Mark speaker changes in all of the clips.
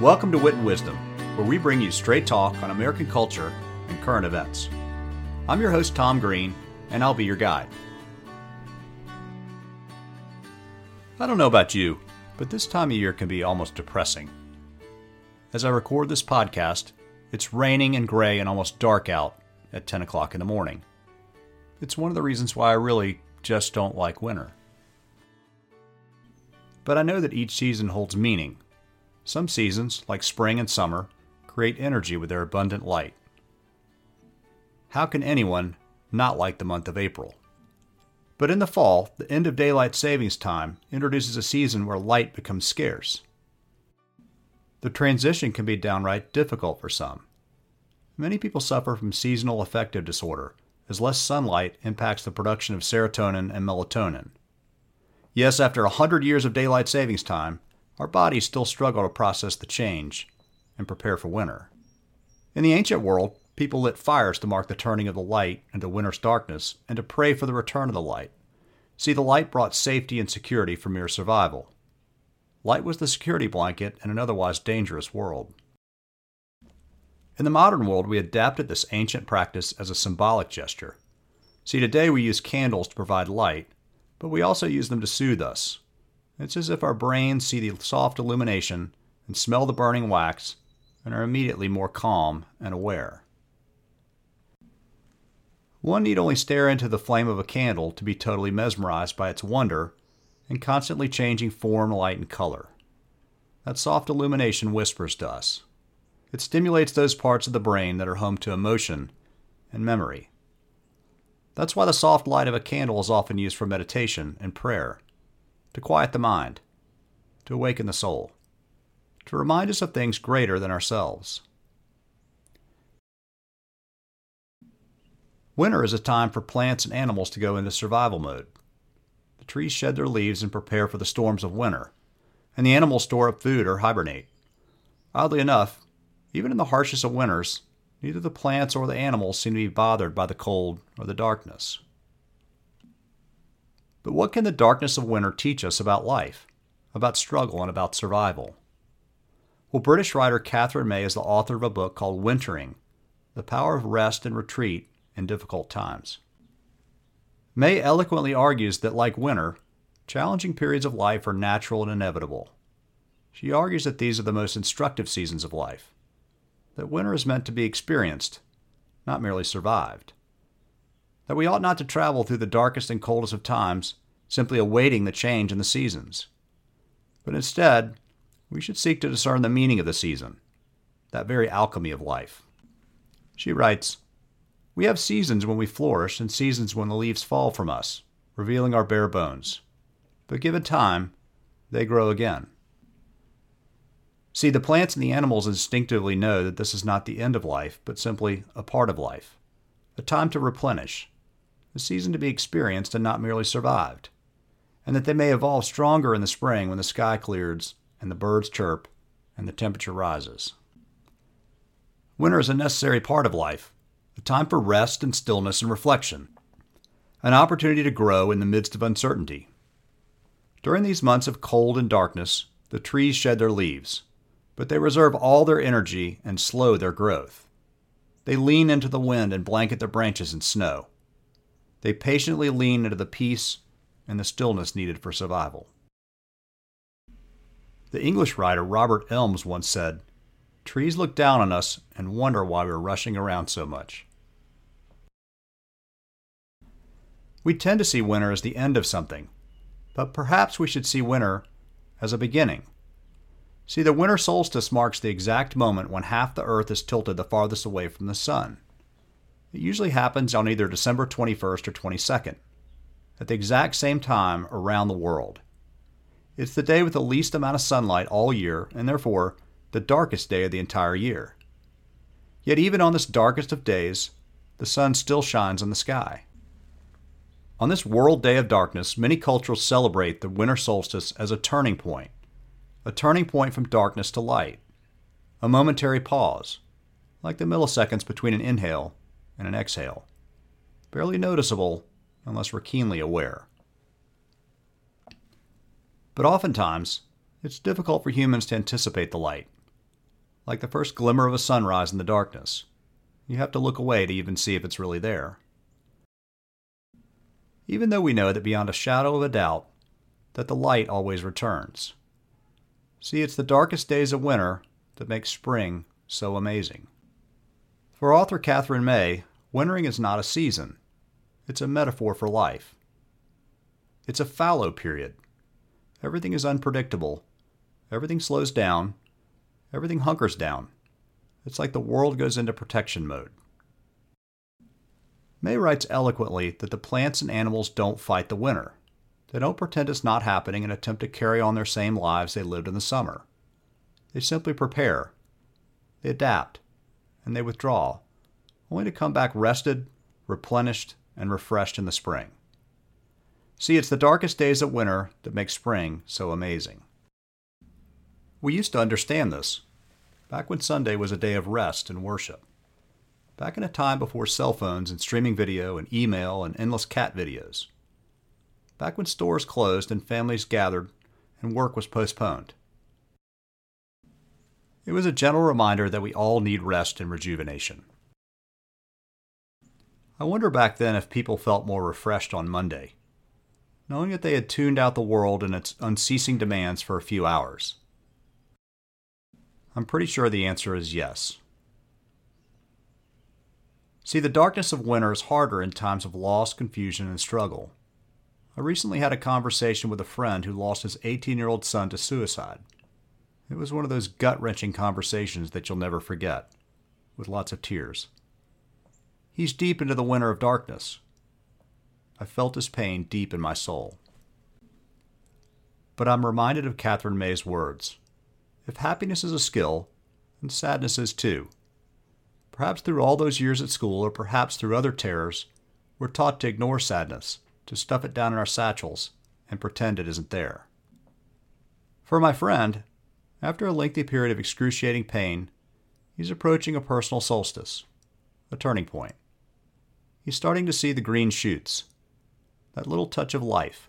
Speaker 1: Welcome to Wit and Wisdom, where we bring you straight talk on American culture and current events. I'm your host, Tom Greene, and I'll be your guide. I don't know about you, but this time of year can be almost depressing. As I record this podcast, it's raining and gray and almost dark out at 10 o'clock in the morning. It's one of the reasons why I really just don't like winter. But I know that each season holds meaning. Some seasons, like spring and summer, create energy with their abundant light. How can anyone not like the month of April? But in the fall, the end of daylight savings time introduces a season where light becomes scarce. The transition can be downright difficult for some. Many people suffer from seasonal affective disorder, as less sunlight impacts the production of serotonin and melatonin. Yes, after a hundred years of daylight savings time, our bodies still struggle to process the change and prepare for winter. In the ancient world, people lit fires to mark the turning of the light into winter's darkness and to pray for the return of the light. See, the light brought safety and security for mere survival. Light was the security blanket in an otherwise dangerous world. In the modern world, we adapted this ancient practice as a symbolic gesture. See, today we use candles to provide light, but we also use them to soothe us. It's as if our brains see the soft illumination and smell the burning wax and are immediately more calm and aware. One need only stare into the flame of a candle to be totally mesmerized by its wonder and constantly changing form, light, and color. That soft illumination whispers to us. It stimulates those parts of the brain that are home to emotion and memory. That's why the soft light of a candle is often used for meditation and prayer, to quiet the mind, to awaken the soul, to remind us of things greater than ourselves. Winter is a time for plants and animals to go into survival mode. The trees shed their leaves and prepare for the storms of winter, and the animals store up food or hibernate. Oddly enough, even in the harshest of winters, neither the plants or the animals seem to be bothered by the cold or the darkness. But what can the darkness of winter teach us about life, about struggle, and about survival? Well, British writer Katherine May is the author of a book called Wintering The Power of Rest and Retreat in Difficult Times. May eloquently argues that, like winter, challenging periods of life are natural and inevitable. She argues that these are the most instructive seasons of life that winter is meant to be experienced, not merely survived. That we ought not to travel through the darkest and coldest of times simply awaiting the change in the seasons. But instead, we should seek to discern the meaning of the season, that very alchemy of life. She writes We have seasons when we flourish and seasons when the leaves fall from us, revealing our bare bones. But given time, they grow again. See, the plants and the animals instinctively know that this is not the end of life, but simply a part of life, a time to replenish, a season to be experienced and not merely survived, and that they may evolve stronger in the spring when the sky clears and the birds chirp and the temperature rises. Winter is a necessary part of life, a time for rest and stillness and reflection, an opportunity to grow in the midst of uncertainty. During these months of cold and darkness, the trees shed their leaves but they reserve all their energy and slow their growth. They lean into the wind and blanket their branches in snow. They patiently lean into the peace and the stillness needed for survival. The English writer Robert Elms once said, Trees look down on us and wonder why we're rushing around so much. We tend to see winter as the end of something, but perhaps we should see winter as a beginning. See, the winter solstice marks the exact moment when half the Earth is tilted the farthest away from the Sun. It usually happens on either December 21st or 22nd, at the exact same time around the world. It's the day with the least amount of sunlight all year, and therefore the darkest day of the entire year. Yet, even on this darkest of days, the sun still shines in the sky. On this World Day of Darkness, many cultures celebrate the winter solstice as a turning point a turning point from darkness to light, a momentary pause, like the milliseconds between an inhale and an exhale, barely noticeable unless we're keenly aware. But oftentimes, it's difficult for humans to anticipate the light, like the first glimmer of a sunrise in the darkness. You have to look away to even see if it's really there. Even though we know that beyond a shadow of a doubt that the light always returns. See, it's the darkest days of winter that make spring so amazing. For author Katherine May, wintering is not a season, it's a metaphor for life. It's a fallow period. Everything is unpredictable, everything slows down, everything hunkers down. It's like the world goes into protection mode. May writes eloquently that the plants and animals don't fight the winter. They don't pretend it's not happening and attempt to carry on their same lives they lived in the summer. They simply prepare, they adapt, and they withdraw, only to come back rested, replenished, and refreshed in the spring. See, it's the darkest days of winter that make spring so amazing. We used to understand this, back when Sunday was a day of rest and worship. Back in a time before cell phones and streaming video and email and endless cat videos back when stores closed and families gathered and work was postponed. It was a gentle reminder that we all need rest and rejuvenation. I wonder back then if people felt more refreshed on Monday, knowing that they had tuned out the world and its unceasing demands for a few hours. I'm pretty sure the answer is yes. See, the darkness of winter is harder in times of loss, confusion, and struggle. I recently had a conversation with a friend who lost his 18 year old son to suicide. It was one of those gut wrenching conversations that you'll never forget, with lots of tears. He's deep into the winter of darkness. I felt his pain deep in my soul. But I'm reminded of Katherine May's words If happiness is a skill, then sadness is too. Perhaps through all those years at school, or perhaps through other terrors, we're taught to ignore sadness to stuff it down in our satchels and pretend it isn't there. For my friend, after a lengthy period of excruciating pain, he's approaching a personal solstice, a turning point. He's starting to see the green shoots, that little touch of life,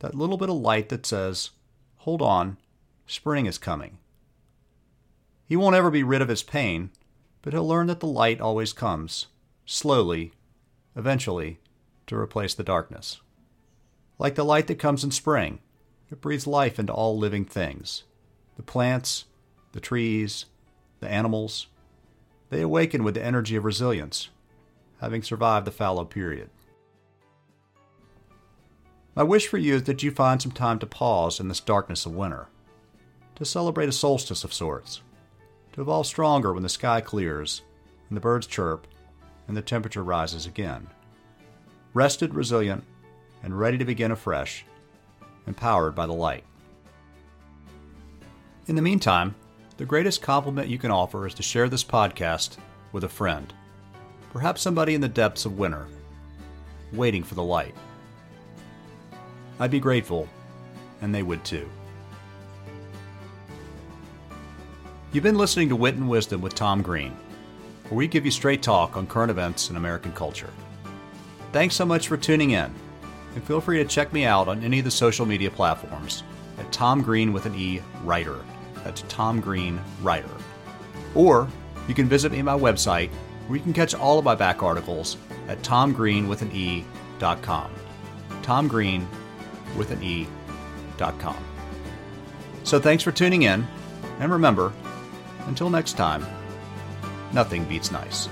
Speaker 1: that little bit of light that says, Hold on, spring is coming. He won't ever be rid of his pain, but he'll learn that the light always comes, slowly, eventually, to replace the darkness. Like the light that comes in spring, it breathes life into all living things the plants, the trees, the animals. They awaken with the energy of resilience, having survived the fallow period. My wish for you is that you find some time to pause in this darkness of winter, to celebrate a solstice of sorts, to evolve stronger when the sky clears and the birds chirp and the temperature rises again rested, resilient, and ready to begin afresh, empowered by the light. In the meantime, the greatest compliment you can offer is to share this podcast with a friend, perhaps somebody in the depths of winter, waiting for the light. I'd be grateful, and they would too. You've been listening to Wit and Wisdom with Tom Greene, where we give you straight talk on current events and American culture. Thanks so much for tuning in, and feel free to check me out on any of the social media platforms at Tom Green with an E Writer. That's Tom Green Writer. Or you can visit me at my website where you can catch all of my back articles at tomgreenwithane.com. Tom Green with an E.com. So thanks for tuning in, and remember, until next time, nothing beats nice.